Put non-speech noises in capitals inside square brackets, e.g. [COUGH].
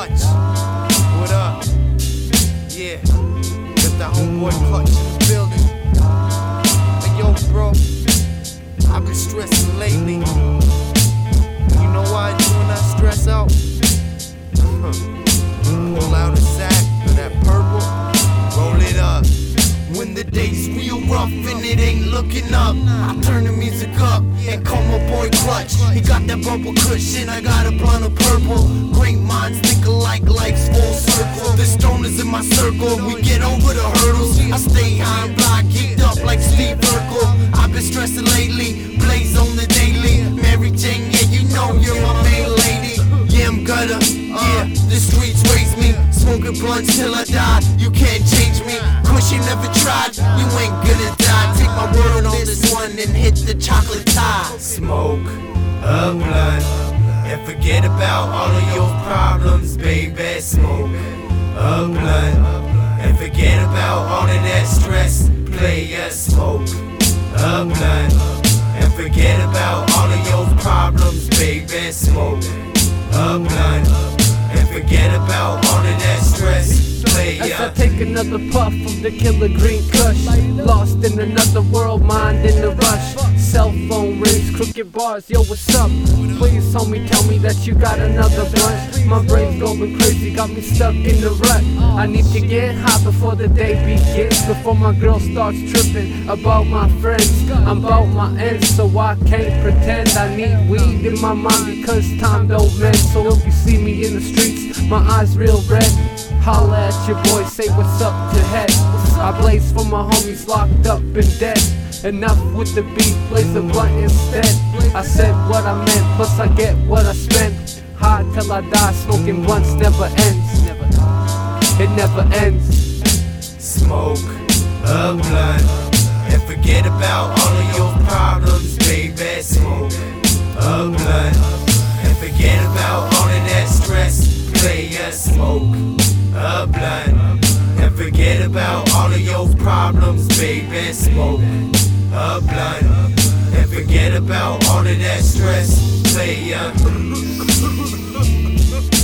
lunch. What up? Yeah, got that homeboy Klutch. Day's real rough and it ain't looking up, I turn the music up and call my boy Klutch. He got that bubble cushion, I got a blunt of purple. Great minds think alike, life's full circle. The stone is in my circle, we get over the hurdles. I stay high and fly, geeked up like Steve Urkel. I've been stressing lately, blaze on the daily. Mary Jane, yeah, you know you're my main lady. Yeah, I'm gutter, yeah, the streets raise me. Smoking blunts till I die, you can't change me. Cause you never tried, you ain't gonna die. Take my word on this one and hit the chocolate Thai. Smoke a blunt and forget about all of your problems, baby. Smoke a blunt and forget about all of that stress. Play a smoke a blunt and forget about all of your problems, baby. Smoke a blunt and forget about all of that stress. As I take another puff of the killer green kush Lost in another world, mind in the rush. Cell phone rings, Krooked Barz, yo what's up? Please homie tell me that you got another blunt My brain's going crazy, got me stuck in the rut. I need to get high before the day begins Before my girl starts tripping about my friends. I'm about my ends, so I can't pretend. I need weed in my mind because time don't mend. So if you see me in the streets, my eyes real red Holla at your boy, say what's up to head. I blaze for my homies locked up and dead. Enough with the beat, blaze the blunt instead. I said what I meant, plus I get what I spent. High till I die, smoking blunts never ends. It never ends. smoke a blunt and forget about all of your problems, baby. Smoke a blunt and forget about all of that stress. Play a smoke a blunt and forget about all of your problems, baby. Smoke a blunt and forget about all of that stress. Play [LAUGHS]